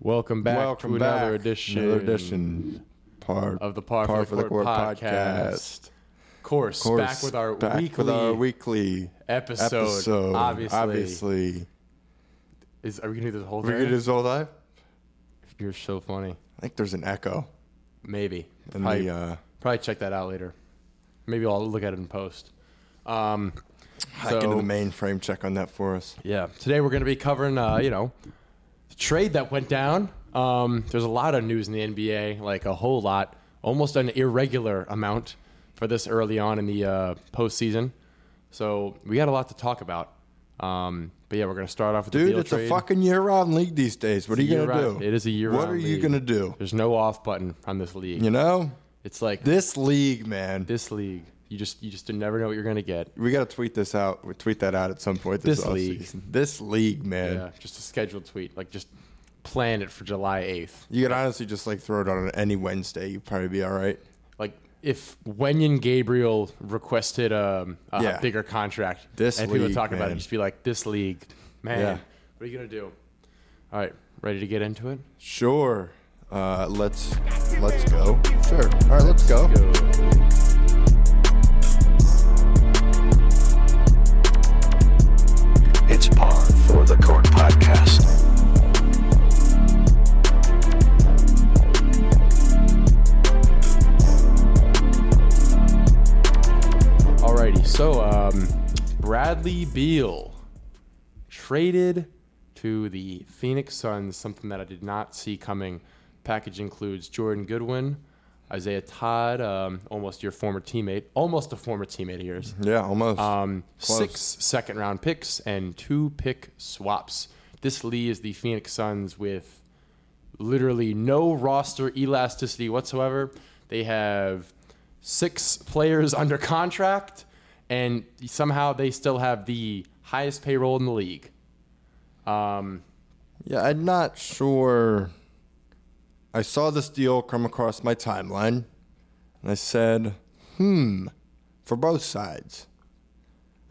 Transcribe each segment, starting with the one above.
Welcome back Welcome to back. another edition, Another edition. Par, of the Par, Par for the Court, podcast. Course, Course, back with our back weekly with our weekly episode. episode. Obviously, Obviously. is are we gonna do this whole We're thing? gonna do this whole live? You're so funny. I think there's an echo. Maybe. In probably, the uh probably check that out later. Maybe I'll look at it in post. Um, hack into So- the mainframe, check on that for us. yeah. Today we're gonna be covering, uh, you know, trade that went down. Um, there's a lot of news in the NBA, like a whole lot, almost an irregular amount for this early on in the uh, postseason. So we got a lot to talk about. Um, but yeah, we're gonna start off with the Dude, it's trade. a fucking year round league these days. What are you gonna year-round- do? It is a year. What are you gonna do? There's no off button on this league. You know? It's like This league, man. this league. You just you just never know what you're gonna get. we gotta tweet this out. We tweet that out at some point this, This league. This league, man. Yeah, just a scheduled tweet. Like just plan it for July 8th. You could honestly just like throw it on any Wednesday. You'd probably be all right. Like if Wenyen Gabriel requested um, a Yeah. bigger contract, This and people talk about it, just be like, this league, man. Yeah. What are you gonna do? All right, ready to get into it? Sure. Uh, let's let's go. Sure. All right, let's go. It's um, Bradley Beal traded to the Phoenix Suns, something that I did not see coming. Package includes Jordan Goodwin, Isaiah Todd, um, almost your former teammate, almost a former teammate of yours. Yeah, almost. Um, six second round picks and two pick swaps. This leaves the Phoenix Suns with literally no roster elasticity whatsoever. They have six players under contract, and somehow they still have the highest payroll in the league. Um, yeah, I'm not sure. I saw this deal come across my timeline, and I said, "Hmm," for both sides.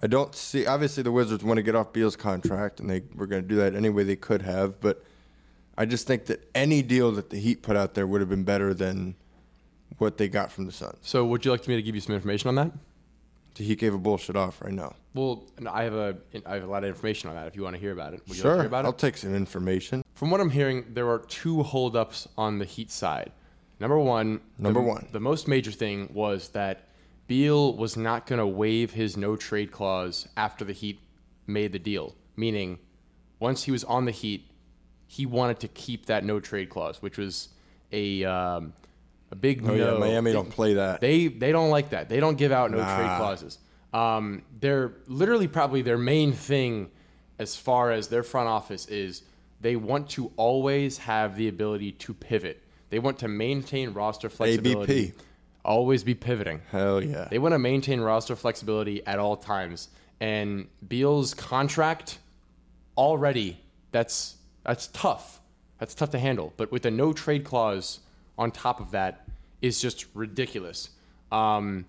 I don't see. Obviously, the Wizards want to get off Beal's contract, and they were going to do that any way they could have. But I just think that any deal that the Heat put out there would have been better than what they got from the Suns. so, would you like me to give you some information on that? Heat gave a bullshit off right now. Well, I have a I have a lot of information on that. If you want to hear about it, would you like Sure, hear about? I'll take some information. From what I'm hearing, there are two holdups on the Heat side. Number one, Number the, one. the most major thing was that Beal was not going to waive his no trade clause after the Heat made the deal. Meaning, once he was on the Heat, he wanted to keep that no trade clause, which was a um, a big Oh no. yeah, Miami don't play that. They they don't like that. They don't give out no trade clauses. Um, they're literally probably their main thing as far as their front office is they want to always have the ability to pivot. They want to maintain roster flexibility. ABP. Always be pivoting. Hell yeah. They want to maintain roster flexibility at all times. And Beal's contract already that's that's tough. That's tough to handle. But with a no trade clause on top of that is just ridiculous. Um,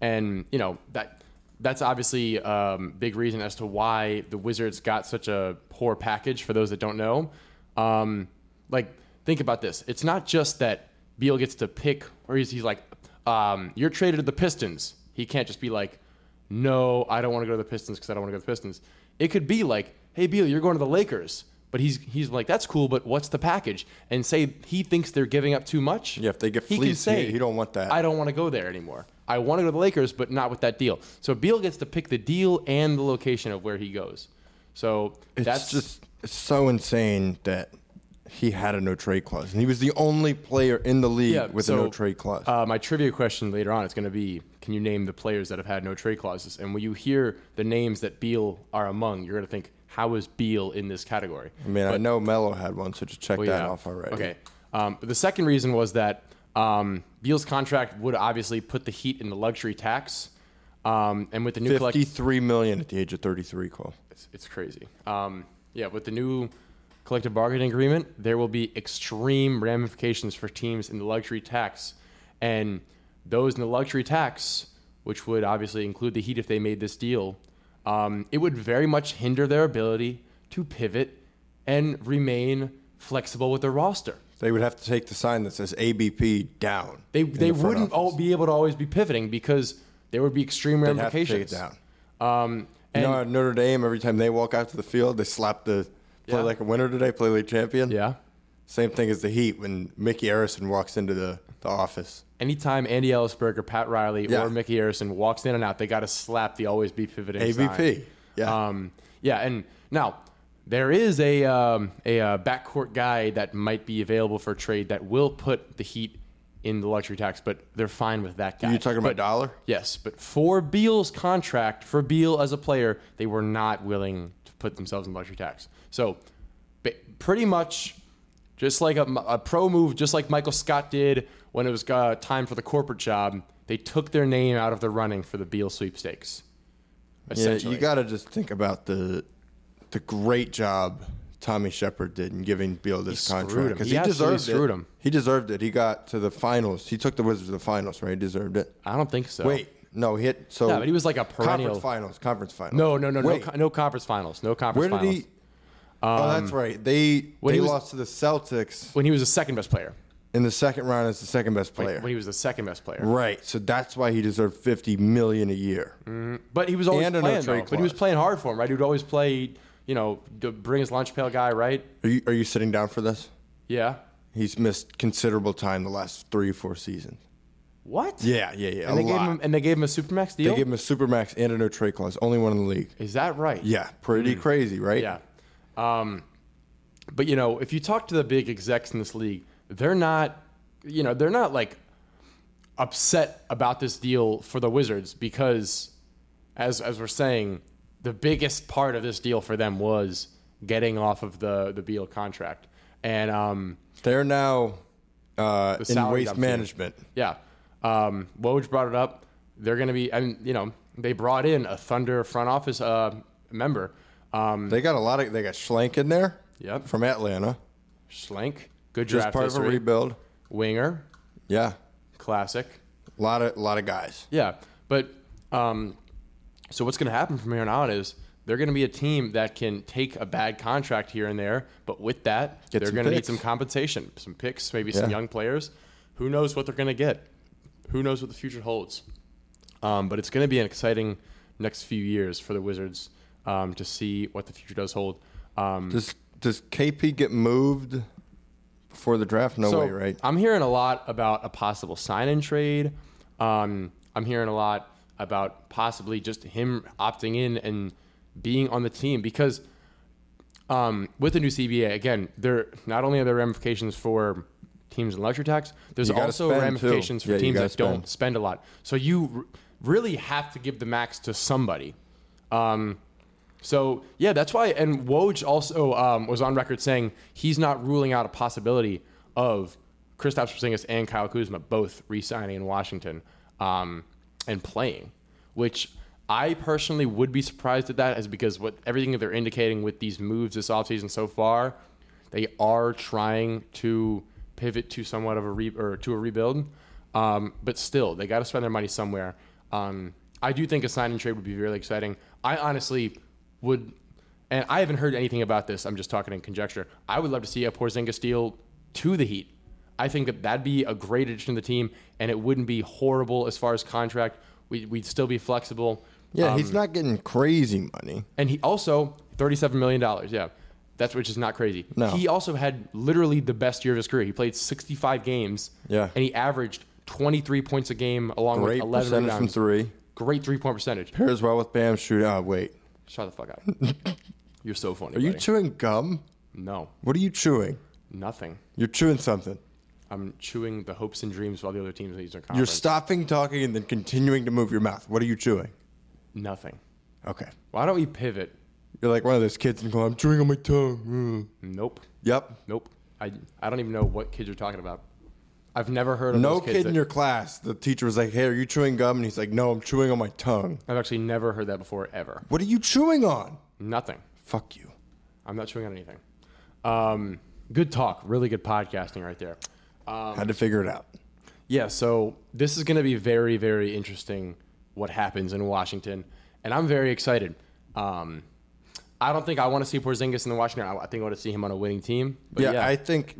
and you know that that's obviously um, big reason as to why the Wizards got such a poor package. For those that don't know, um, like think about this. It's not just that Beal gets to pick, or he's, he's like, um, you're traded to the Pistons. He can't just be like, no, I don't want to go to the Pistons because I don't want to go to the Pistons. It could be like, hey, Beal, you're going to the Lakers. But he's he's like, that's cool, but what's the package? And say he thinks they're giving up too much. Yeah, if they get he can say, he- he don't want that. I don't want to go there anymore. I want to go to the Lakers, but not with that deal. So Beal gets to pick the deal and the location of where he goes. So It's that's just it's so insane that he had a no trade clause, and he was the only player in the league yeah, with so, a no trade clause. Uh, my trivia question later on is going to be: Can you name the players that have had no trade clauses? And when you hear the names that Beal are among, you're going to think, how is Beal in this category? I mean, I know Melo had one, so just check Well, that yeah. off already. Okay. Um, the second reason was that um, Beal's contract would obviously put the Heat in the luxury tax, um, and with the new collect- fifty-three million at the age of thirty-three. Cole. it's, it's crazy. Um, yeah, with the new collective bargaining agreement, there will be extreme ramifications for teams in the luxury tax, and those in the luxury tax, which would obviously include the Heat if they made this deal, um, it would very much hinder their ability to pivot and remain flexible with their roster. They would have to take the sign that says ABP down. They they the wouldn't all be able to always be pivoting because there would be extreme They'd have to ramifications. take it down. Um, You know, at Notre Dame, every time they walk out to the field, they slap the play Yeah. like a winner today, play like champion. yeah. Same thing as the Heat when Micky Arison walks into the, the office. Anytime Andy Elisburg or Pat Riley Yeah. or Mickey Harrison walks in and out, they got to slap the always be pivoting AVP. sign. Yeah. Um, yeah, and now there is a um, a uh, backcourt guy that might be available for trade that will put the Heat in the luxury tax, but they're fine with that guy. you talking about But- Dollar? Yes, but for Beal's contract, for Beal as a player, they were not willing to put themselves in luxury tax. So, pretty much, just like a, a pro move, just like Michael Scott did when it was uh, time for the corporate job, they took their name out of the running for the Beal sweepstakes. Yeah, you got to just think about the the great job Tommy Sheppard did in giving Beal this screwed contract because He he, deserved screwed it. him. He deserved it. He got to the finals. He took the Wizards to the finals, right? He deserved it. I don't think so. Wait, no, he hit so. No, but he was like a perennial- conference finals. Conference finals. No, no, no, no, Wait, co- no conference finals. No conference finals where did finals. he? oh, that's right. They when they he was- lost to the Celtics When he was the second best player. In the second round as the second best Like, player. when he was the second best player. Right. So that's why he deserved fifty million a year. But he was always And no playing, though. But he was playing hard for him, right? He would always play, you know, bring his lunch pail guy, right? Are you are you sitting down for this? Yeah. He's missed considerable time the last three or four seasons. What? Yeah, yeah, yeah. And a they gave lot. him and they gave him a supermax deal. They gave him a supermax and a no trade clause. Only one in the league. Is that right? Yeah, pretty crazy, right? Yeah. Um, but you know, if you talk to the big execs in this league, they're not, you know, they're not like upset about this deal for the Wizards because, as as we're saying, the biggest part of this deal for them was getting off of the the Beal contract, and um, They're now uh, in waste management. yeah, um, Woj brought it up. They're going to be, I and you know, they brought in a Thunder front office uh, member. Um, They got a lot of. They got Schlenk in there. Yep. From Atlanta, Schlenk, good just part history. of a rebuild. Winger, Yeah, classic. a lot of lot of guys. Yeah, but um, so what's going to happen from here on out is they're going to be a team that can take a bad contract here and there, but with that, Get they're some going to need picks. some compensation, some picks, maybe some Yeah. young players. Who knows what they're going to get? Who knows what the future holds? Um, but it's going to be an exciting next few years for the Wizards um, to see what the future does hold. Um, Does does KP get moved before the draft? No so way, right? I'm hearing a lot about a possible sign-in trade. Um, I'm hearing a lot about possibly just him opting in and being on the team because um, with the new CBA, again, there not only are there ramifications for teams in luxury tax, there's also spend, too. ramifications for Yeah, teams that don't spend. spend a lot. So you r- really have to give the max to somebody. Um, so yeah, that's why. And Woj also um, was on record saying he's not ruling out a possibility of Kristaps Porzingis and Kyle Kuzma both re-signing in Washington um, and playing, which I personally would be surprised at that, is because what everything that they're indicating with these moves this offseason so far, they are trying to pivot to somewhat of a re- or to a rebuild. Um, but still, they got to spend their money somewhere. Um, I do think a sign and trade would be really exciting. I honestly would, and I haven't heard anything about this. I'm just talking in conjecture. I would love to see a Porzingis deal to the Heat. I think that that'd be a great addition to the team, and it wouldn't be horrible as far as contract. We, we'd still be flexible. Yeah, Um, he's not getting crazy money. and he also thirty-seven million dollars. Yeah, that's which is not crazy. No. He also had literally the best year of his career. He played sixty-five games. Yeah. and he averaged twenty-three points a game along Great with eleven percentage from rebounds. three. Great three-point percentage. Pairs well with Bam shooting. Oh wait, Shut the fuck up. You're so funny. are you chewing gum? no, What are you chewing? nothing. You're chewing something. I'm chewing the hopes and dreams of all the other teams in the Eastern You're stopping talking and then continuing to move your mouth. What are you chewing? Nothing. Okay. Why don't we pivot? You're like one of those kids and go, I'm chewing on my tongue. Nope. Yep. Nope. I, I don't even know what kids you're talking about. I've never heard of No those kids kid in that- your class. The teacher was like, Hey, are you chewing gum? And he's like, No, I'm chewing on my tongue. I've actually never heard that before ever. What are you chewing on? Nothing. Fuck you. I'm not chewing on anything. Um, good talk. Really good podcasting right there. Um, Had to figure it out. Yeah, so this is going to be very, very interesting what happens in Washington, and I'm very excited. Um, I don't think I want to see Porzingis in the Washington. I I think I want to see him on a winning team. But yeah, I think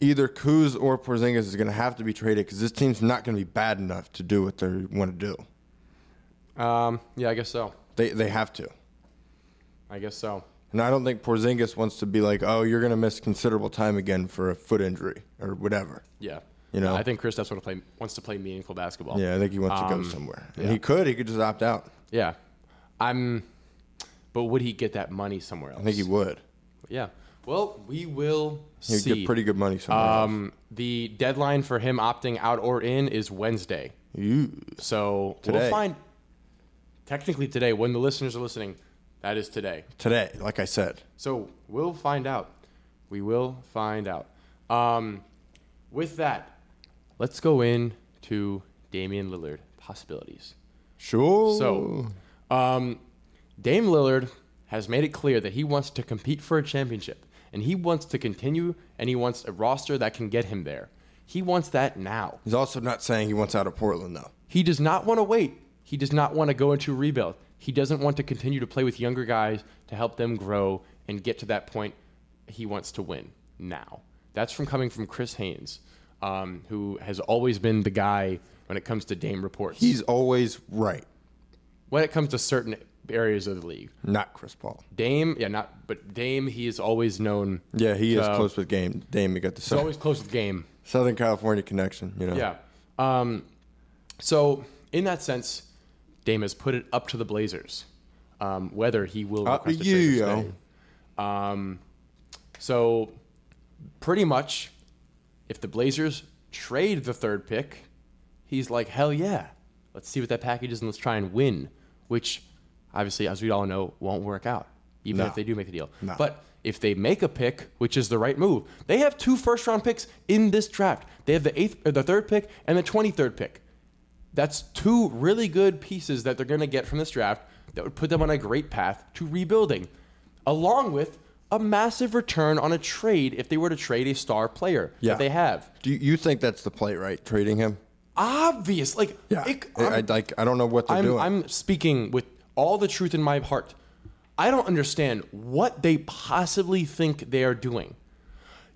either Kuz or Porzingis is going to have to be traded because this team's not going to be bad enough to do what they want to do. um, yeah, I guess so. They they have to. I guess so. And I don't think Porzingis wants to be like, oh, you're going to miss considerable time again for a foot injury or whatever. Yeah, You know? I think Kristaps want to play wants to play meaningful basketball. Yeah, I think he wants to Um, go somewhere. And yeah. he could. He could just opt out. yeah. I'm, but would he get that money somewhere else? I think he would. Yeah. Well, we will would see. get pretty good money somewhere Um, the deadline for him opting out or in is Wednesday. else. You. So Today. we'll find. Technically today, when the listeners are listening, that is today. Today, like I said. So we'll find out. We will find out. Um, with that, let's go into Damian Lillard possibilities. Sure. So, um, Dame Lillard has made it clear that he wants to compete for a championship, and he wants to continue, and he wants a roster that can get him there. He wants that now. he's also not saying he wants out of Portland, though. He does not want to wait. He does not want to go into a rebuild. He doesn't want to continue to play with younger guys to help them grow and get to that point. He wants to win now. That's from coming from Chris Haynes, um, who has always been the guy when it comes to Dame reports. He's always right, when it comes to certain areas of the league. not Chris Paul. Dame, yeah, not but Dame. He is always known. Yeah, he is close with game. Dame, you got the He's always close with game. Southern California connection. You know. Yeah. Um, so in that sense, Dame has put it up to the Blazers um, whether he will Up to a you, yo. Um, so pretty much, if the Blazers trade the third pick, he's like, hell yeah, let's see what that package is and let's try and win. Which, obviously, as we all know, won't work out, even No. if they do make a deal. No. But if they make a pick, which is the right move, they have two first round picks in this draft. They have the eighth, or the third pick, and the twenty third pick. That's two really good pieces that they're going to get from this draft that would put them on a great path to rebuilding, along with a massive return on a trade if they were to trade a star player Yeah. that they have. Do you, think that's the play, right? Trading him? Obvious, like it- I, I, like. I don't know what they're I'm, doing. I'm speaking with all the truth in my heart. I don't understand what they possibly think they are doing.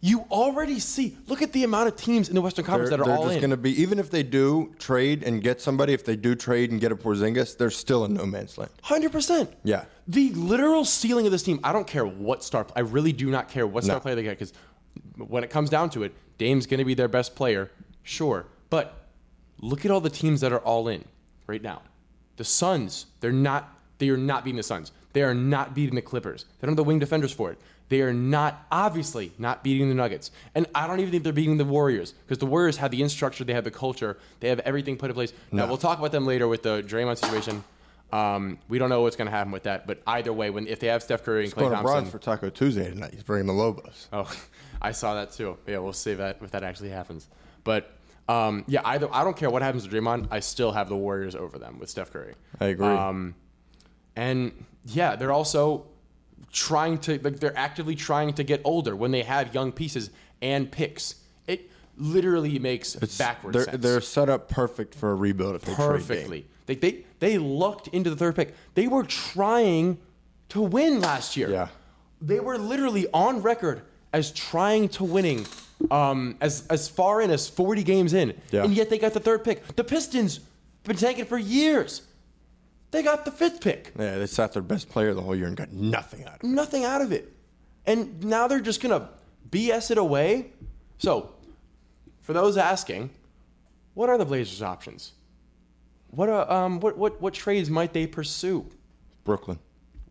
You already see. Look at the amount of teams in the Western Conference they're that are they're all just in. going to be even if they do trade and get somebody. If they do trade and get a Porzingis, they're still in no man's land. Hundred percent. Yeah. The literal ceiling of this team. I don't care what star. I really do not care what star No. player they get because when it comes down to it, Dame's going to be their best player, sure. But look at all the teams that are all in right now. The Suns. They're not. They are not beating the Suns. They are not beating the Clippers. They don't have the wing defenders for it. They are not obviously not beating the Nuggets, and I don't even think they're beating the Warriors because the Warriors have the infrastructure, they have the culture, they have everything put in place. Now we'll talk about them later with the Draymond situation. Um, we don't know what's going to happen with that, but either way, when if they have Steph Curry and to Thompson, for Taco Tuesday tonight. He's bringing the Lobos. oh, I saw that too. Yeah, we'll see that if that actually happens. But um, yeah, either I don't care what happens to Draymond, I still have the Warriors over them with Steph Curry. I agree. Um, and yeah, they're also trying to like they're actively trying to get older when they have young pieces and picks. It literally makes It's- backwards they're, sense. they're set up perfect for a rebuild if they perfectly. They, they they looked into the third pick. They were trying to win last year. Yeah. They were literally on record as trying to winning um, as as far in as 40 games in. Yeah. And yet they got the third pick. The Pistons been taking for years. They got the fifth pick. Yeah, they sat their best player the whole year and got nothing out of it. Nothing out of it. And now they're just gonna BS it away. So, for those asking, what are the Blazers' options? What uh, um what what what trades might they pursue? Brooklyn.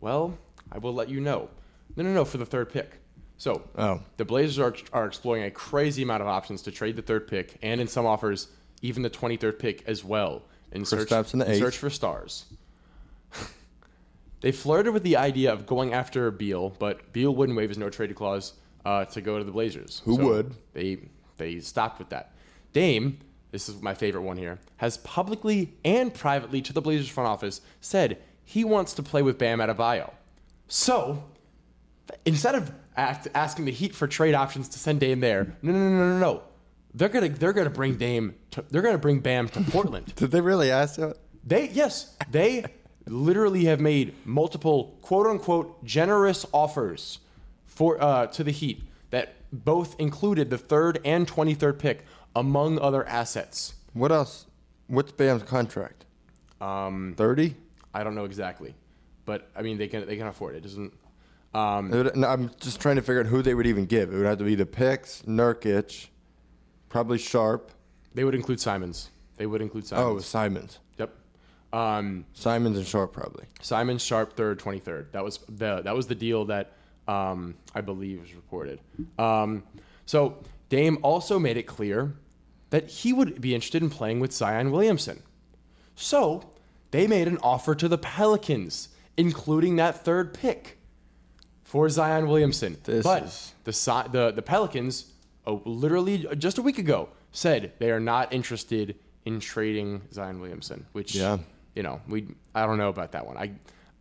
Well, I will let you know. No, no, no, for the third pick. So, Oh. the Blazers are, are exploring a crazy amount of options to trade the third pick, and in some offers, even the 23rd pick as well, in search, in the in search for stars. They flirted with the idea of going after Beal, but Beal wouldn't waive his no trade clause uh, to go to the Blazers. Who would? They they stopped with that. Dame, this is my favorite one here, has publicly and privately to the Blazers front office said he wants to play with Bam Adebayo. So instead of act, asking the Heat for trade options to send Dame there, no, no, no, no, no, no. They're gonna they're gonna bring Dame. To, they're gonna bring Bam to Portland. Did they really ask that? They yes, they literally have made multiple quote unquote generous offers for uh, to the Heat that both included the third and 23rd pick, among other assets. What else? What's Bam's contract? Um, 30? I don't know exactly, but I mean they can they can afford it. it doesn't um, It would- no, I'm just trying to figure out who they would even give. It would have to be the picks, Nurkic, probably Sharp. they would include Simons. They would include Simons. Oh, Simons. Simons. Um, Simons and Sharp probably. Simon Sharp third, twenty third. That was the that was the deal that um, I believe was reported. Um, so Dame also made it clear that he would be interested in playing with Zion Williamson. So they made an offer to the Pelicans, including that third pick for Zion Williamson. This but is- the the the Pelicans, oh, literally just a week ago, said they are not interested in trading Zion Williamson. Which Yeah. You know we I don't know about that one. I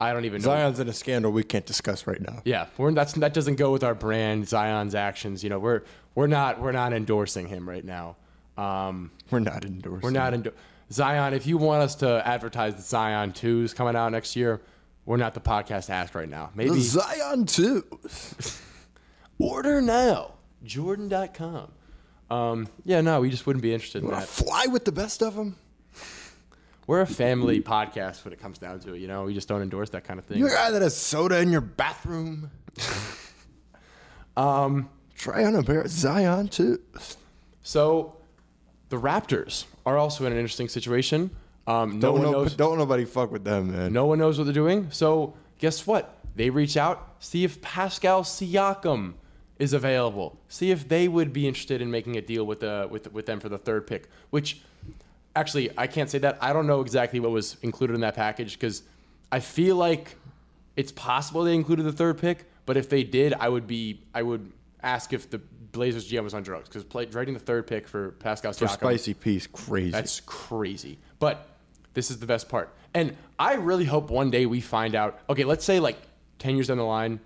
I don't even know. Zion's in a scandal we can't discuss right now. Yeah, we're, that's that doesn't go with our brand. Zion's actions. You know, we're we're not we're not endorsing him right now. Um, We're not endorsing. we're not endo- Zion. If you want us to advertise that Zion Two is coming out next year, we're not the podcast to ask right now. Maybe The Zion too. order now. Jordan.com. Um, yeah, no, we just wouldn't be interested in that. fly with the best of them? We're a family podcast when it comes down to it. You know, we just don't endorse that kind of thing. You're a guy that has soda in your bathroom? um, try on a pair of Zion too. So, the Raptors are also in an interesting situation. Um, no Don't one know, knows. don't nobody fuck with them, man. No one knows what they're doing. So guess what? They reach out, see if Pascal Siakam is available. See if they would be interested in making a deal with the with with them for the third pick. Which actually I can't say that. I don't know exactly what was included in that package because I feel like it's possible they included the third pick. But if they did, I would be I would ask if the Blazers GM was on drugs because trading the third pick for Pascal For Siakam spicy piece, crazy. that's crazy. But this is the best part. And I really hope one day we find out. Okay, let's say like 10 years down the line,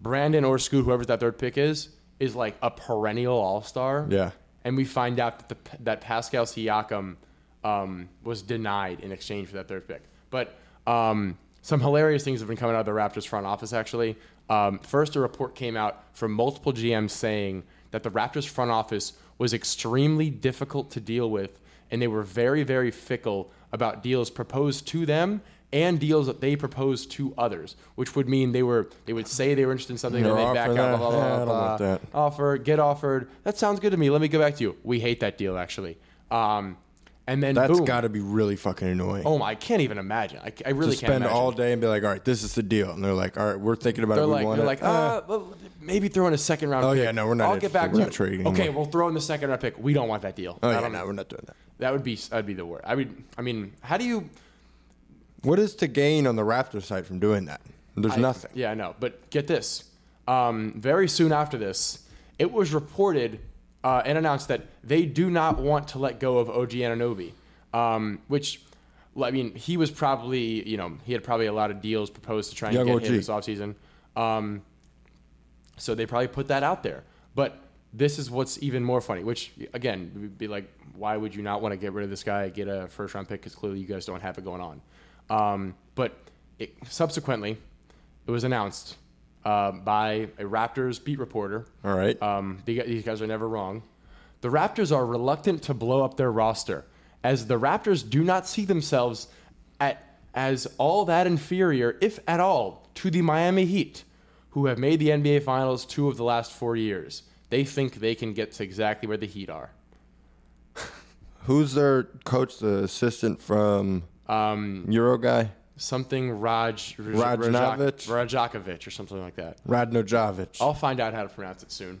Brandon or Scoot, whoever that third pick is, is like a perennial all star. Yeah. And we find out that, the, that Pascal Siakam um, was denied in exchange for that third pick. But um, some hilarious things have been coming out of the Raptors front office, actually. Um, first, a report came out from multiple GMs saying that the Raptors front office was extremely difficult to deal with, and they were very, very fickle about deals proposed to them and deals that they proposed to others, which would mean they were they would say they were interested in something and they back offering out, that? blah, blah, Yeah, blah, blah, that. offer, get offered. That sounds good to me. Let me go back to you. We hate that deal, actually. Um, and then That's boom. got to be really fucking annoying. Oh my! I can't even imagine. I, I really to can't spend imagine. all day and be like, all right, this is the deal, and they're like, all right, we're thinking about They're it. Like, they're it. like, Uh, well, maybe throw in a second round. Oh, pick. yeah, no, we're not I'll get back to you. trading Okay, anymore. we'll throw in the second round pick. We don't want that deal. oh I yeah, don't no, know. we're not doing that. That would be that'd be the worst. I would. I mean, how do you? What is to gain on the Raptor side from doing that? There's I- nothing. Yeah, I know. But get this. Um, very soon after this, it was reported uh, and announced that they do not want to let go of OG Anunoby, um, which, I mean, he was probably, you know, he had probably a lot of deals proposed to try and Young get OG. him this offseason. Um, so they probably put that out there. But this is what's even more funny, which, again, would be like, why would you not want to get rid of this guy, get a first round pick? Because clearly you guys don't have it going on. Um, but it, subsequently, it was announced uh, by a Raptors beat reporter. All right. Um, these guys are never wrong. The Raptors are reluctant to blow up their roster, as the Raptors do not see themselves at, as all that inferior, if at all, to the Miami Heat, who have made the NBA Finals two of the last four years. They think they can get to exactly where the Heat are. Who's their coach? The assistant from Um, Euro guy, something Raj Radjanovic? Rajakovic or something like that. Radnojovic. I'll find out how to pronounce it soon.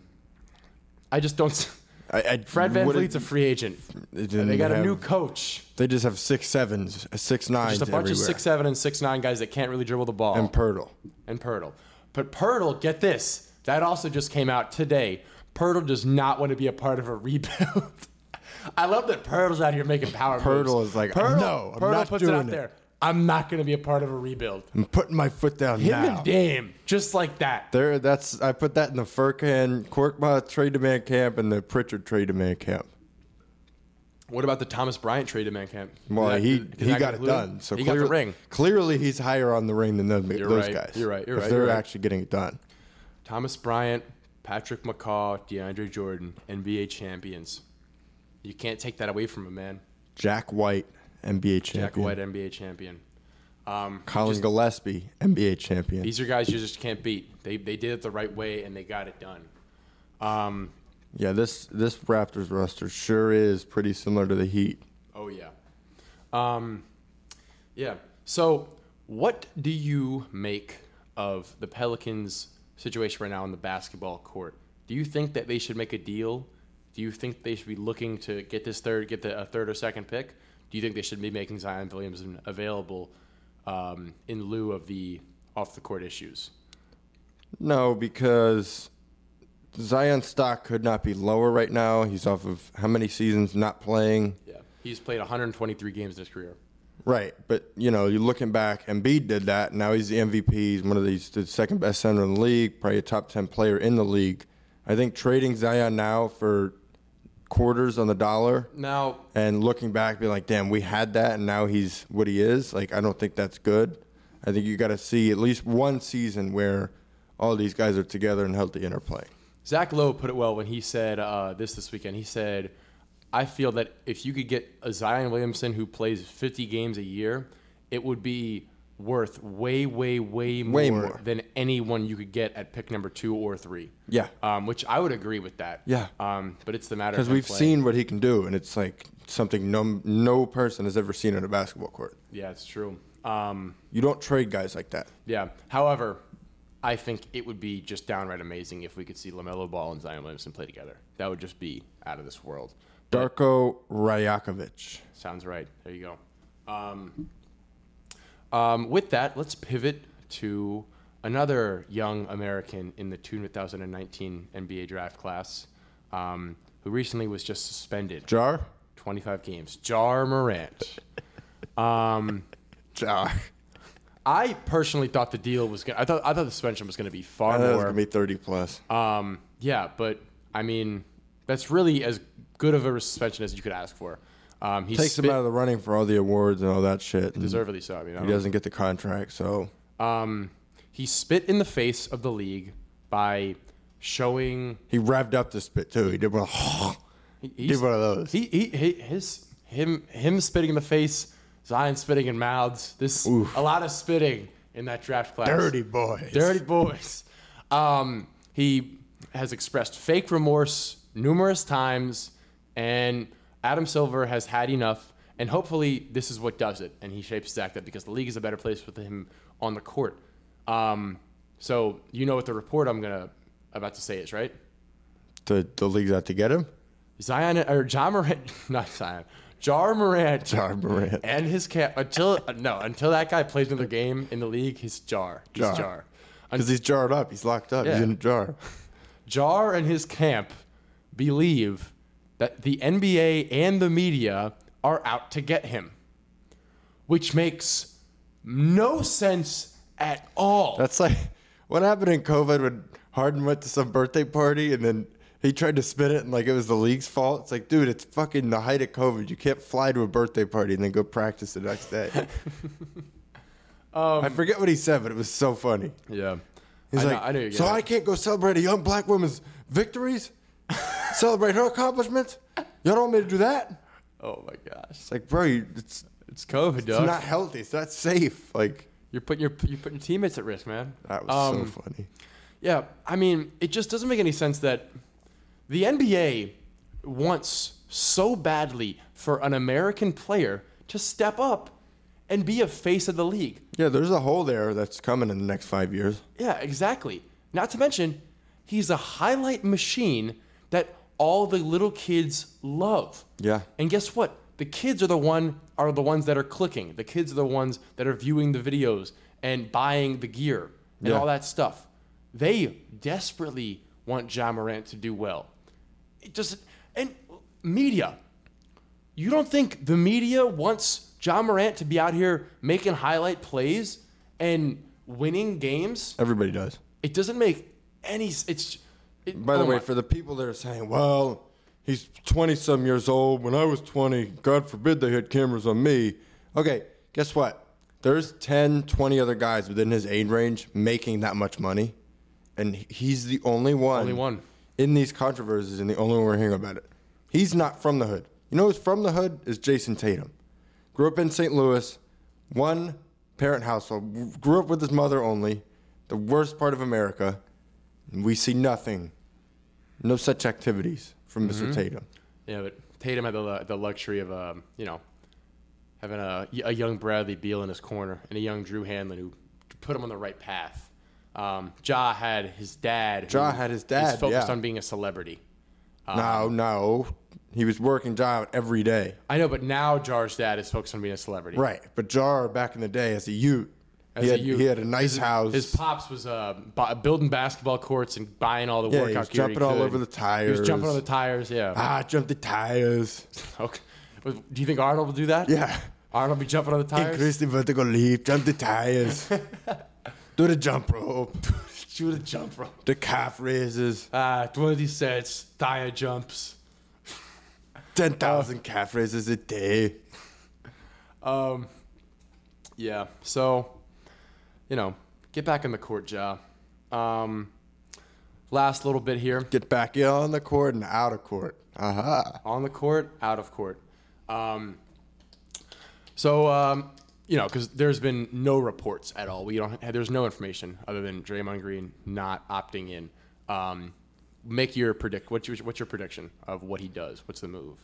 I just don't. I, I, Fred VanVleet's a free agent. they they got a new coach. They just have six sevens, uh, six nines Just a bunch everywhere. of six seven and six nine guys that can't really dribble the ball. and Poeltl. and Poeltl. But Poeltl, get this. That also just came out today. Poeltl does not want to be a part of a rebuild. I love that Poeltl's out here making power Poeltl moves. is like, Poeltl, "No, I'm Poeltl not puts it out it." there. I'm not going to be a part of a rebuild. I'm putting my foot down Him now. and Dame, just like that. There, that's I put that in the Furkan Korkmaz trade demand camp and the Pritchard trade demand camp. What about the Thomas Bryant trade demand camp? Well, Did that- he did he that got get it included? done. So he clearly, got the ring. Clearly, he's higher on the ring than those, You're those right. guys. You're right. You're if right. they're You're right. actually getting it done. Thomas Bryant, Patrick McCaw, DeAndre Jordan, NBA champions. You can't take that away from him, man. Jack White, NBA champion. Jack White, NBA champion. Um, Colin just- Gillespie, NBA champion. these are guys you just can't beat. They they did it the right way and they got it done. Um, yeah, this this Raptors roster sure is pretty similar to the Heat. Oh yeah, um, yeah. So, what do you make of the Pelicans' situation right now on the basketball court? Do you think that they should make a deal? Do you think they should be looking to get this third, get the a third or second pick? Do you think they should be making Zion Williamson available um, in lieu of the off the court issues? No, because Zion's stock could not be lower right now. He's off of how many seasons not playing? Yeah, he's played 123 games in his career. Right, but you know, you're looking back, Embiid did that. Now he's the MVP. He's one of these the second best center in the league, probably a top ten player in the league. I think trading Zion now for quarters on the dollar Now, and looking back, being like, damn, we had that, and now he's what he is. Like, I don't think that's good. I think you got to see at least one season where all these guys are together and healthy interplay. Zach Lowe put it well when he said uh, this this weekend. He said, "I feel that if you could get a Zion Williamson who plays 50 games a year, it would be worth way, way, way more, Way more. than anyone you could get at pick number two or three. Yeah. um, which I would agree with that. Yeah. um, but it's the matter Because we've playing. seen what he can do, and it's like something no no person has ever seen on a basketball court. Yeah, it's true. Um, You don't trade guys like that. yeah. However, I think it would be just downright amazing if we could see Lamelo Ball and Zion Williamson play together. That would just be out of this world. Darko Rajakovic. Sounds right. There you go. Um, um, with that, let's pivot to another young American in the 2019 NBA draft class um, who recently was just suspended. Jar? 25 games. Jar Morant. Um, Jar. I personally thought the deal was going to, I thought, I thought the suspension was going to be I far thought it was more. going to be 30 plus. Um, yeah, but I mean, that's really as good of a suspension as you could ask for. Um, he Takes him out of the running for all the awards and all that shit. and deservedly so. You know, He doesn't get the contract, so Um, he spit in the face of the league by showing. he revved up the spit too. He did one. He, He did one of those. He, he, he his him him spitting in the face. Zion spitting in mouths. This a lot of spitting in that draft class. Dirty boys. dirty boys. Um, he has expressed fake remorse numerous times, and Adam Silver has had enough. And hopefully, this is what does it, and he shapes act up because the league is a better place with him on the court. Um, so you know what the report I'm gonna about to say is, right? The the league's out to get him. Zion or John Morant, not Zion, Jar Morant, Ja Morant. and his cap until no until that guy plays another game in the league, he's Jar, he's Jar. Jar. Because he's jarred up. He's locked up. He's in a jar. Jar and his camp believe that the NBA and the media are out to get him, which makes no sense at all. That's like what happened in COVID when Harden went to some birthday party and then he tried to spin it and like it was the league's fault. It's like, dude, it's fucking the height of COVID. You can't fly to a birthday party and then go practice the next day. Um, I forget what he said, but it was so funny. yeah. He's I know- like, I know so I can't go celebrate a young black woman's victories, celebrate her accomplishments. Y'all don't want me to do that? Oh my gosh, It's like, bro, you, it's it's COVID, it's dog. not healthy. It's not safe. Like you're putting your you're putting your teammates at risk, man. that was Um, so funny. Yeah, I mean, it just doesn't make any sense that the NBA wants so badly for an American player to step up and be a face of the league. Yeah, there's a hole there that's coming in the next five years. Yeah, exactly. Not to mention, he's a highlight machine that all the little kids love. Yeah. And guess what? The kids are the one are the ones that are clicking. The kids are the ones that are viewing the videos and buying the gear and Yeah. all that stuff. They desperately want John Morant to do well. It just and media. You don't think the media wants John Morant to be out here making highlight plays and winning games? Everybody does. It doesn't make any. It's. It, By the oh way, my- for the people that are saying, well, he's 20 some years old. When I was 20, God forbid they had cameras on me. Okay, guess what? There's 10, 20 other guys within his age range making that much money, and he's the only one. Only one. in these controversies, and the only one we're hearing about it. He's not from the hood. You know who's from the hood is Jayson Tatum. Grew up in St. Louis, one parent household. Grew up with his mother only. The worst part of America. We see nothing, no such activities from Mm-hmm. Tatum. Yeah, but Tatum had the, the luxury of, um, you know, having a, a young Bradley Beal in his corner and a young Drew Hanlen who put him on the right path. Um, Ja had his dad. Ja had his is dad, focused yeah. on being a celebrity. no, no. He was working job every day. I know, but now Jar's dad is focused on being a celebrity. Right. But Jar, back in the day, as a Ute, As he, had, youth. he had a nice his, house. His pops was uh, bu- building basketball courts and buying all the Yeah, he workout was gear. jumping all could. over the tires. He was jumping on the tires. Yeah. ah, jump the tires. Okay. Do you think Arnold will do that? Yeah. Arnold will be jumping on the tires. Increase the vertical leap, jump the tires, do the jump rope, do the jump rope. the calf raises, Ah, one of these sets, tire jumps. 10,000 calf raises a day. Um, yeah. So, you know, get back in the court, Ja. Um, last little bit here. Get back in on the court and out of court. Aha. on the court, out of court. Um, so, um, you know, because there's been no reports at all. We don't. There's no information other than Draymond Green not opting in. Um, make your predict. What's your What's your prediction of what he does? What's the move?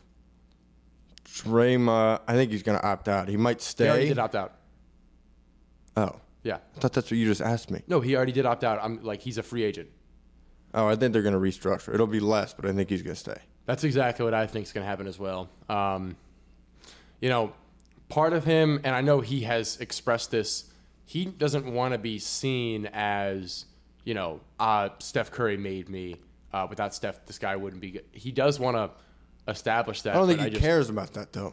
Draymond, I think he's going to opt out. He might stay. already stay. did opt out. Oh, Yeah. I thought that's what you just asked me. No, he already did opt out. I'm like he's a free agent. Oh, I think they're going to restructure. It'll be less, but I think he's going to stay. That's exactly what I think is going to happen as well. Um, you know, part of him, and I know he has expressed this, he doesn't want to be seen as, you know, uh, Steph Curry made me. Uh, without Steph, this guy wouldn't be good. He does want to establish that. I don't think he just- cares about that, though.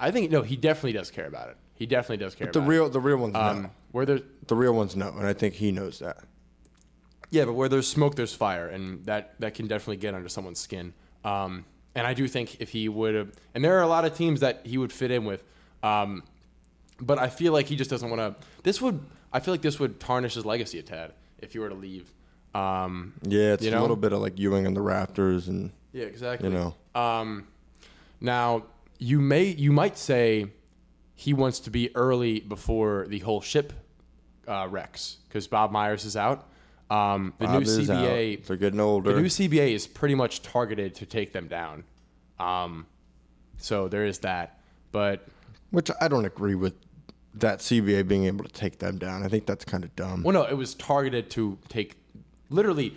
I think, no, he definitely does care about it. He definitely does care But The about real, the real ones it. Um, know. where there's, The real ones know, and I think he knows that. Yeah, but where there's smoke, there's fire, and that that can definitely get under someone's skin. Um, and I do think if he would have, and there are a lot of teams that he would fit in with, um, but I feel like he just doesn't want to. This would, I feel like this would tarnish his legacy a tad if he were to leave. Um, Yeah, it's You a little bit of like Ewing and the Raptors, and yeah, exactly. you know, Um, now you may you might say he wants to be early before the whole ship uh, wrecks because Bob Myers is out. Um, the Bob new is out. CBA They're getting older. The new CBA is pretty much targeted to take them down. Um, so there is that. But Which I don't agree with that CBA being able to take them down. I think that's kind of dumb. well, no, it was targeted to take literally.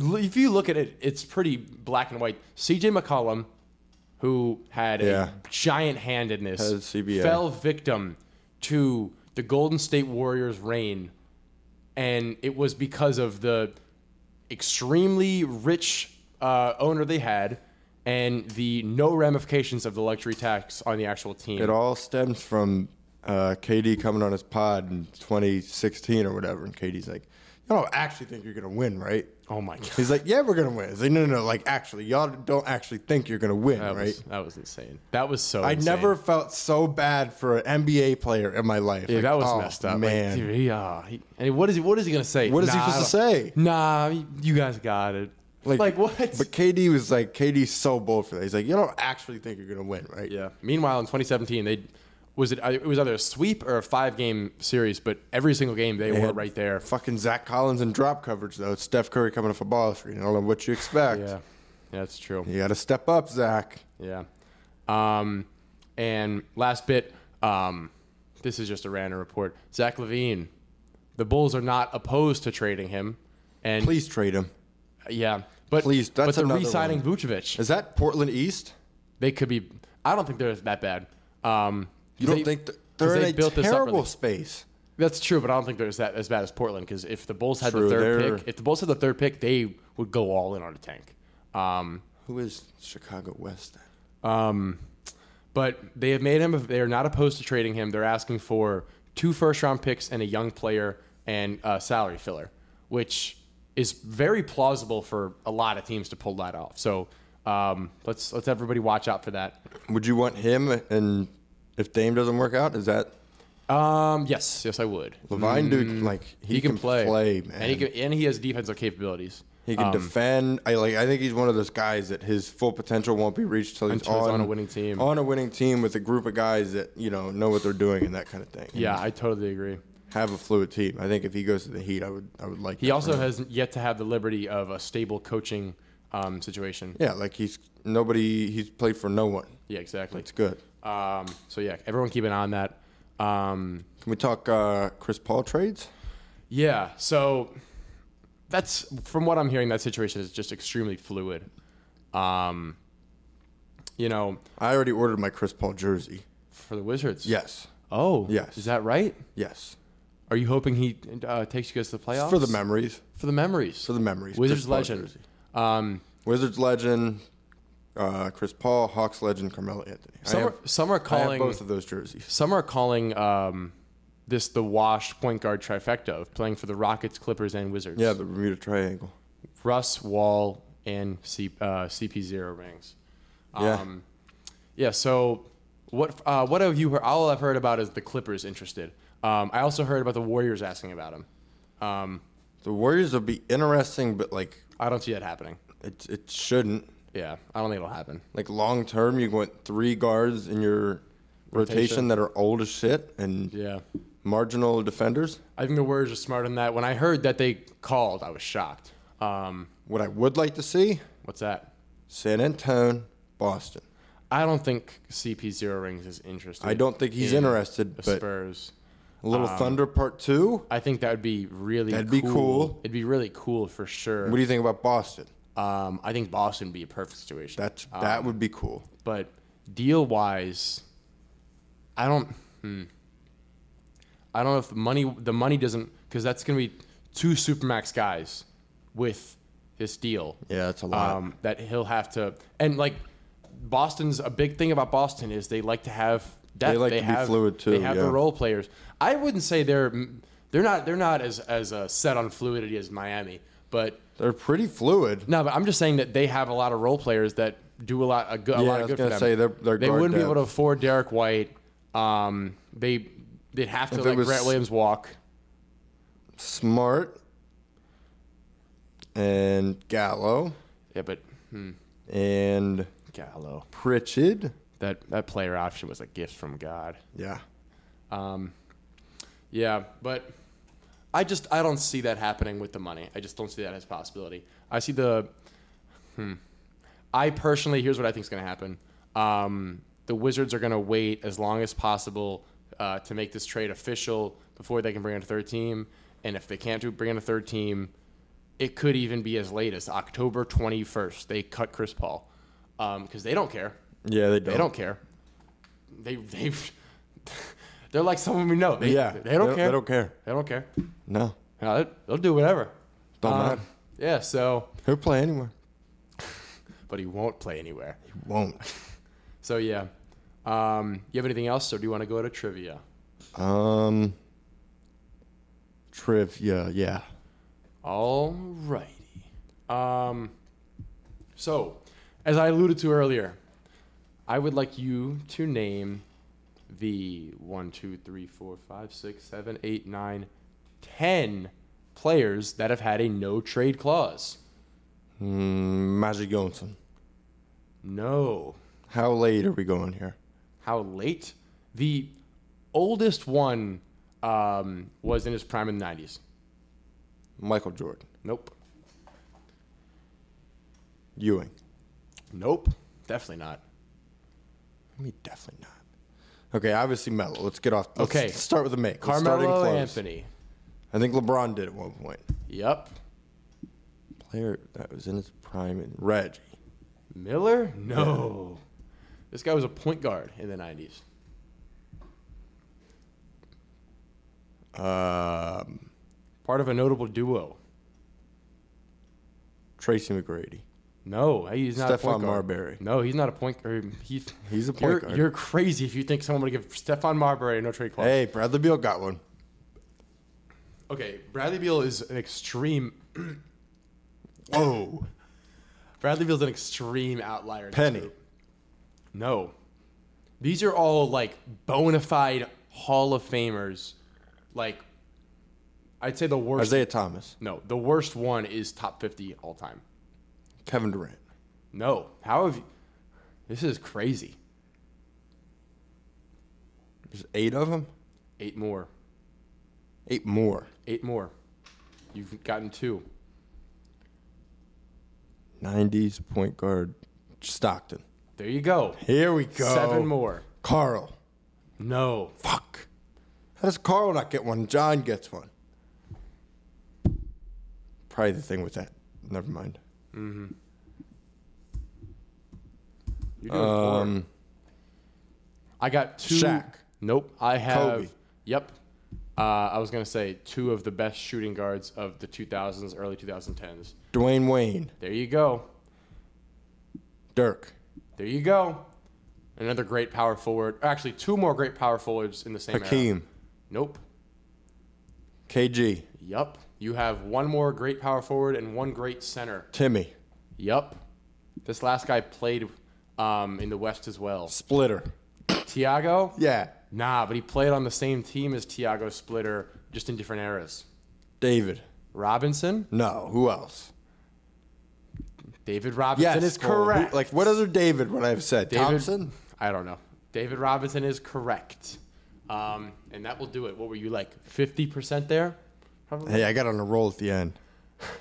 If you look at it, it's pretty black and white. CJ McCollum, who had Yeah. a giant hand in this, CBA. fell victim to the Golden State Warriors' reign, and it was because of the extremely rich uh, owner they had and the no ramifications of the luxury tax on the actual team. It all stems from uh, KD coming on his pod in 2016 or whatever, and KD's like, "Y'all don't actually think you're gonna win, right?" oh my god, He's like, "Yeah, we're gonna win." He's like, "No, no, no, like actually, y'all don't actually think you're gonna win, that right?" was, that was insane. That was so. I insane. never felt so bad for an NBA player in my life. Yeah, Like, that was oh, messed up. Like, man. dude, yeah. Uh, he, and what is he? What is he gonna say? What is he supposed to say? Nah, you guys got it. Like, Like, what? But KD was like, KD's so bold for that. He's like, you don't actually think you're gonna win, right? Yeah. Meanwhile, in 2017, they was it it was either a sweep or a five game series, but every single game they, They were right there. Fucking Zach Collins and drop coverage though. It's Steph Curry coming off a ball screen. I don't know what you expect. Yeah, yeah, that's true. You got to step up, Zach. Yeah. Um, and last bit, um, this is just a random report. Zach LaVine, the Bulls are not opposed to trading him, and Please trade him. yeah, but Please, but that's they're re-signing one. Vucevic. Is that Portland East? They could be. I don't think they're that bad. Um, You don't they- think th- they're they in a built this up terrible really- space? That's true, but I don't think they're as, that, as bad as Portland. Because if the Bulls had True, the 3rd pick, if the Bulls had the third pick, they would go all in on a tank. Um, Who is Chicago West? Um, but they have made him. They are not opposed to trading him. They're asking for two first round picks and a young player and a salary filler, which is very plausible for a lot of teams to pull that off. So Um, let's let's everybody watch out for that. Would you want him? And if Dame doesn't work out, is that Um, yes, yes, I would. LaVine? Dude, like Mm, He, can, play, man. and he can, and he has defensive capabilities. He can Um, defend. I like. I think he's one of those guys that his full potential won't be reached till he's, Until he's on, on a winning team. On a winning team with a group of guys that you know know what they're doing and that kind of thing. Yeah, I totally agree. have a fluid team. I think if he goes to the Heat, I would. I would like. He that also for him. has yet to have the liberty of a stable coaching um, situation. Yeah, like he's nobody. He's played for no one. Yeah, exactly. It's good. Um, so yeah, everyone keep an eye on that. Um, Can we talk uh, Chris Paul trades? yeah, so that's from what I'm hearing. That situation is just extremely fluid. Um, you know, I already ordered my Chris Paul jersey. for the Wizards. Yes. Oh, Yes. Is that right? Yes. Are you hoping he uh, takes you guys to the playoffs For the memories. For the memories. For the memories. Wizards legend. Um, Wizards legend. Uh, Chris Paul, Hawks legend, Carmelo Anthony. Some, have, are, some are calling both of those jerseys. some are calling um, this the washed point guard trifecta of playing for the Rockets, Clippers, and Wizards. Yeah, the Bermuda Triangle. Russ, Wall, and C, uh, CP zero rings. Yeah. Um, yeah. So what uh, what have you heard? All I've heard about is the Clippers interested. Um, I also heard about the Warriors asking about him. Um, The Warriors would be interesting, but like I don't see that happening. it, it shouldn't. Yeah, I don't think it'll happen. Like long term, you want three guards in your rotation, Rotation. that are old as shit and Yeah. marginal defenders. I think the Warriors are smart on that. When I heard that they called, I was shocked. Um, What I would like to see: what's that? San Antonio, Boston. I don't think CP zero rings is interested. I don't think he's in interested, the but Spurs. a little Thunder Part Two. I think that would be really That'd be cool. It'd be really cool for sure. What do you think about Boston? Um, I think Boston would be a perfect situation. That's that would be cool. but deal wise, I don't. Hmm, I don't know if the money the money doesn't because that's gonna be two supermax guys with this deal. Yeah, that's a lot. Um, that he'll have to and like Boston's a big thing about Boston is they like to have depth. like to be fluid, too, They have the role players. I wouldn't say they're they're not they're not as as uh, set on fluidity as Miami, but They're pretty fluid. no, but I'm just saying that they have a lot of role players that do a lot a, good, a Yeah, lot I of was good for them. say they're- they're they wouldn't be able to afford Derrick White. Um, they they'd have to If let Grant Williams walk. Smart and Gallo Yeah, but hmm, and Gallo, Pritchard. that that player option was a gift from God. Yeah. Um, yeah, but I just I don't see that happening with the money. I just don't see that as a possibility. I see the. Hmm. I personally, here's what I think is going to happen. Um, the Wizards are going to wait as long as possible uh, to make this trade official before they can bring in a third team. And if they can't do bring in a third team, it could even be as late as October 21st. They cut Chris Paul because they don't care. Yeah, they don't. They don't care. They they they're like someone we know. They, Yeah, they don't they- care. they don't care. They don't care. No. Uh, they- they'll do whatever. Don't Um, matter. Yeah. So, He'll play anywhere. but he won't play anywhere. He won't. So yeah. Um, you have anything else, or do you want to go to trivia? Um. Trivia. Yeah. All righty. Um, so, as I alluded to earlier, I would like you to name the one, two, three, four, five, six, seven, eight, nine, ten players that have had a no trade clause. Mm, Magic Johnson. No. How late are we going here? How late? The oldest one um, was in his prime in the 90s. Michael Jordan. Nope. Ewing. Nope. Definitely not. I mean, definitely not. Okay, obviously Melo. Let's get off. Let's Okay. start with the make. Let's Carmelo. Anthony. I think LeBron did at one point. Yep. Player that was in his prime. in Reggie. Miller? No. This guy was a point guard in the 90s. Um, Part of a notable duo. Tracy McGrady. No, he's not a point guard. Marbury. No, he's not a point guard. He's, He's a point you're, guard. You're crazy if you think someone would give Stephon Marbury a no trade clause. Hey, Bradley Beal got one. Okay, Bradley Beal is an extreme. Whoa. Bradley Beal's an extreme outlier. Penny. No. These are all like bona fide Hall of Famers. Like, I'd say the worst. Isaiah Thomas, no, the worst one is top 50 all time. Kevin Durant. No. How have you. This is crazy. There's eight of them. Eight more. Eight more. Eight more. You've gotten two. 90s point guard Stockton. There you go. Here we go. Seven more. Karl. No. Fuck. How does Karl not get one? John gets one. Probably the thing with that. Never mind. You're doing poor. Um, I got two. Shaq. Nope. I have. Kobe. Yep. Uh, I was gonna say two of the best shooting guards of the 2000s, early 2010s. Dwayne Wayne. There you go. Dirk. There you go. Another great power forward. Actually, two more great power forwards in the same era. Nope. KG. Yup. You have one more great power forward and one great center. Timmy. Yup. This last guy played um, in the West as well. Splitter. Tiago? Yeah. Nah, but he played on the same team as Tiago Splitter, just in different eras. David. Robinson? No. Who else? David Robinson is well, who- correct. like, what other David would I have said? David, Thompson? I don't know. David Robinson is correct. Um, and that will do it. What were you like, 50% there? Probably. Hey, I got on a roll at the end.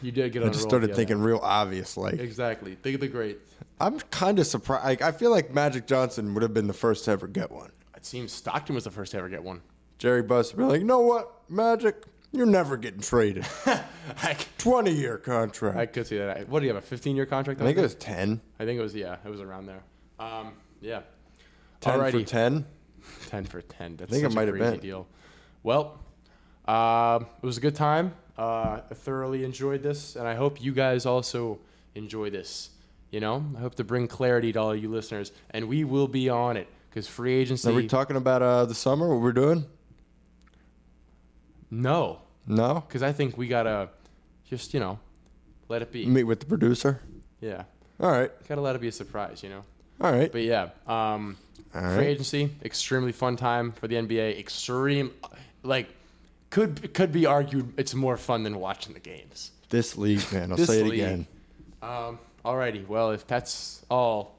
You did get I on just a roll started thinking end. real obvious. Like, Exactly. Think of the great. I'm kind of surprised. Like, I feel like Magic Johnson would have been the first to ever get one. It seems Stockton was the first to ever get one. Jerry Buss would be like, you know what, Magic, you're never getting traded. I, 20 year contract. I could see that. What do you have, a 15 year contract? I think it was 10. I think it was, yeah, it was around there. Um, yeah. 10 for 10. 10 for 10. That's think it might a have crazy been. deal. Well, um, it was a good time. Uh, I thoroughly enjoyed this, and I hope you guys also enjoy this. You know, I hope to bring clarity to all you listeners, and we will be on it because free agency. Are we talking about uh, the summer, what we're doing? no, No? because I think we gotta just you know let it be. Meet with the producer? Yeah, All right. gotta let it be a surprise. You know. All right. But yeah, um, free agency, extremely fun time for the NBA. Extreme, like, could could be argued it's more fun than watching the games. This league, man. I'll This say it league. again. Um, alrighty, well, if that's all,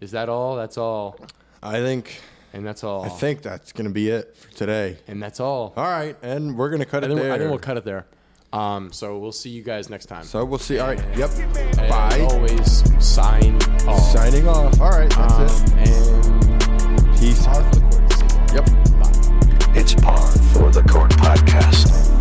is that all? That's all, I think and that's all, I think that's going to be it for today. and that's all. All right. And we're going to cut I it think, there. I think we'll cut it there. Um, so we'll see you guys next time. so we'll see. All right. Yep. And Bye. Always sign off. Signing off. All right. That's Um, and it. For the Court podcast.